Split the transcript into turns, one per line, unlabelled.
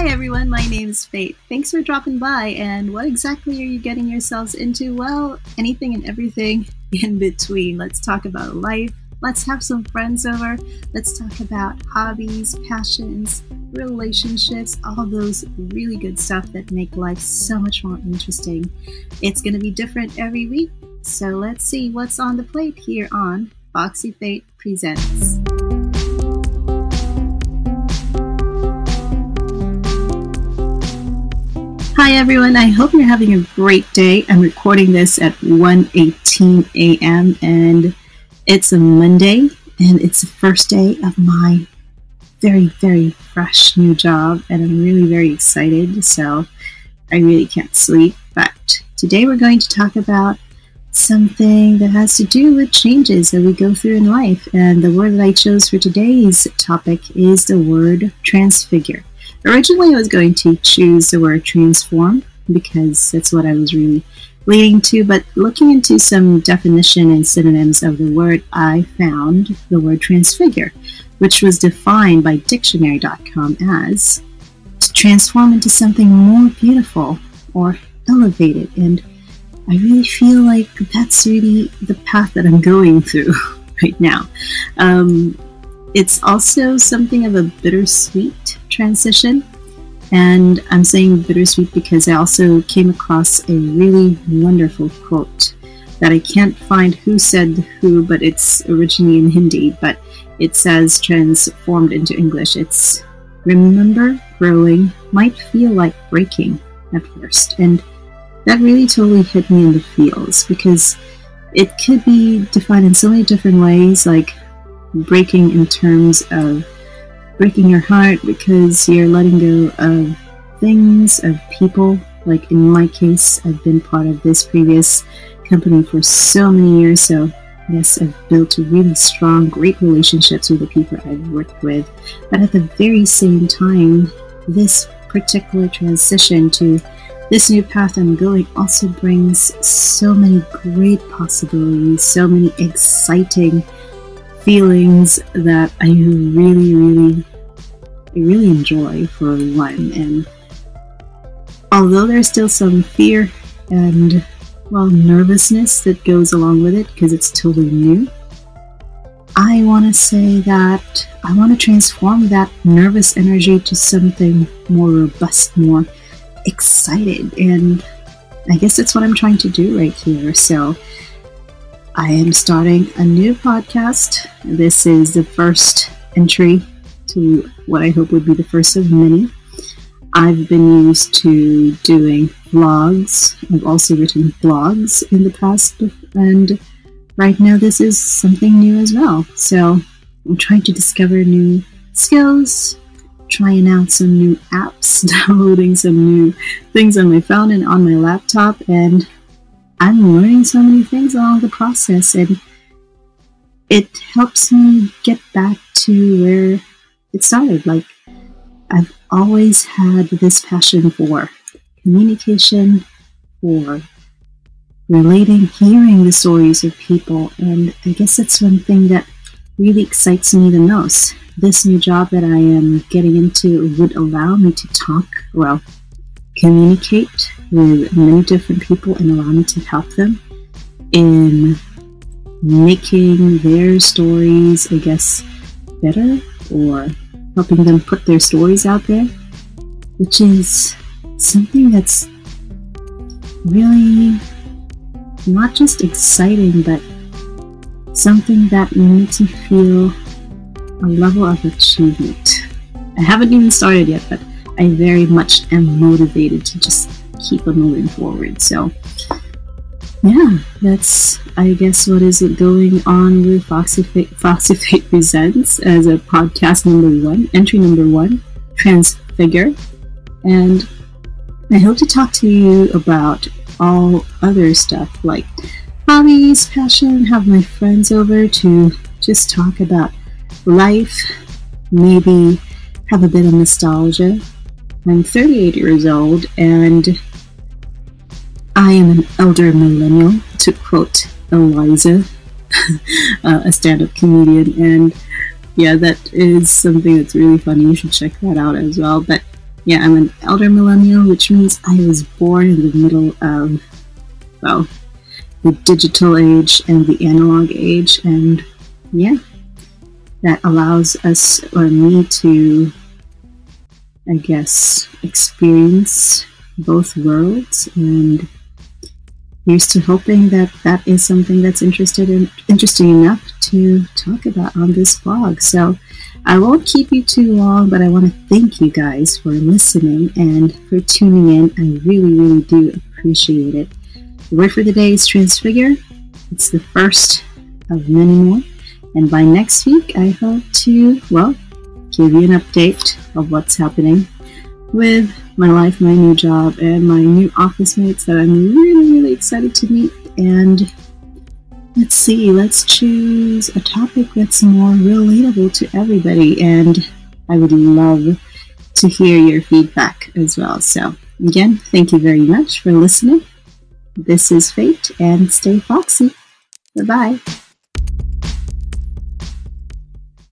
Hi everyone, my name is Faith. Thanks for dropping by. And what exactly are you getting yourselves into? Well, anything and everything in between. Let's talk about life. Let's have some friends over. Let's talk about hobbies, passions, relationships, all those really good stuff that make life so much more interesting. It's going to be different every week. So let's see what's on the plate here on Foxy Fate Presents. Hi everyone, I hope you're having a great day. I'm recording this at 1:18 a.m. and it's a Monday and it's the first day of my very very fresh new job and I'm really very excited. So I really can't sleep, but today we're going to talk about something that has to do with changes that we go through in life. And the word that I chose for today's topic is the word transfigure. Originally, I was going to choose the word transform because that's what I was really leading to, but looking into some definition and synonyms of the word, I found the word transfigure, which was defined by dictionary.com as to transform into something more beautiful or elevated. And I really feel like that's really the path that I'm going through right now. Um, it's also something of a bittersweet transition. And I'm saying bittersweet because I also came across a really wonderful quote that I can't find who said who, but it's originally in Hindi, but it says transformed into English. It's remember growing might feel like breaking at first. And that really totally hit me in the feels because it could be defined in so many different ways, like breaking in terms of breaking your heart because you're letting go of things, of people. Like in my case, I've been part of this previous company for so many years, so yes, I've built really strong, great relationships with the people I've worked with. But at the very same time, this particular transition to this new path I'm going also brings so many great possibilities, so many exciting feelings that I really, really, really enjoy for one. And although there's still some fear and, well, nervousness that goes along with it because it's totally new, I want to say that I want to transform that nervous energy to something more robust, more excited. And I guess that's what I'm trying to do right here. So, I am starting a new podcast. This is the first entry to what I hope would be the first of many. I've been used to doing vlogs. I've also written blogs in the past, and right now this is something new as well. So I'm trying to discover new skills, trying out some new apps, downloading some new things on my phone and on my laptop, and I'm learning so many things along the process, and it helps me get back to where it started. Like, I've always had this passion for communication, for relating, hearing the stories of people, and I guess that's one thing that really excites me the most. This new job that I am getting into would allow me to talk, well, communicate with many different people and allow me to help them in making their stories, I guess, better or helping them put their stories out there, which is something that's really not just exciting, but something that makes me feel a level of achievement. I haven't even started yet, but I very much am motivated to just keep on moving forward. So, yeah, that's I guess what is going on with Foxy Fate, Foxy Fate Presents as a podcast number one, entry number one, Transfigure, and I hope to talk to you about all other stuff like hobbies, passion, have my friends over to just talk about life, maybe have a bit of nostalgia, I'm 38 years old and I am an elder millennial, to quote Iliza, uh, a stand up comedian. And yeah, that is something that's really funny. You should check that out as well. But yeah, I'm an elder millennial, which means I was born in the middle of, well, the digital age and the analog age. And yeah, that allows us or me to, I guess, experience both worlds. And here's to hoping that that is something that's interested in, interesting enough to talk about on this vlog. So I won't keep you too long, but I want to thank you guys for listening and for tuning in. I really, really do appreciate it. The word for the day is transfigure. It's the first of many more. And by next week, I hope to, well, give you an update of what's happening with my life, my new job, and my new office mates that I'm really, really excited to meet. And let's see, let's choose a topic that's more relatable to everybody. And I would love to hear your feedback as well. So, again, thank you very much for listening. This is Fate, and stay foxy. Bye bye.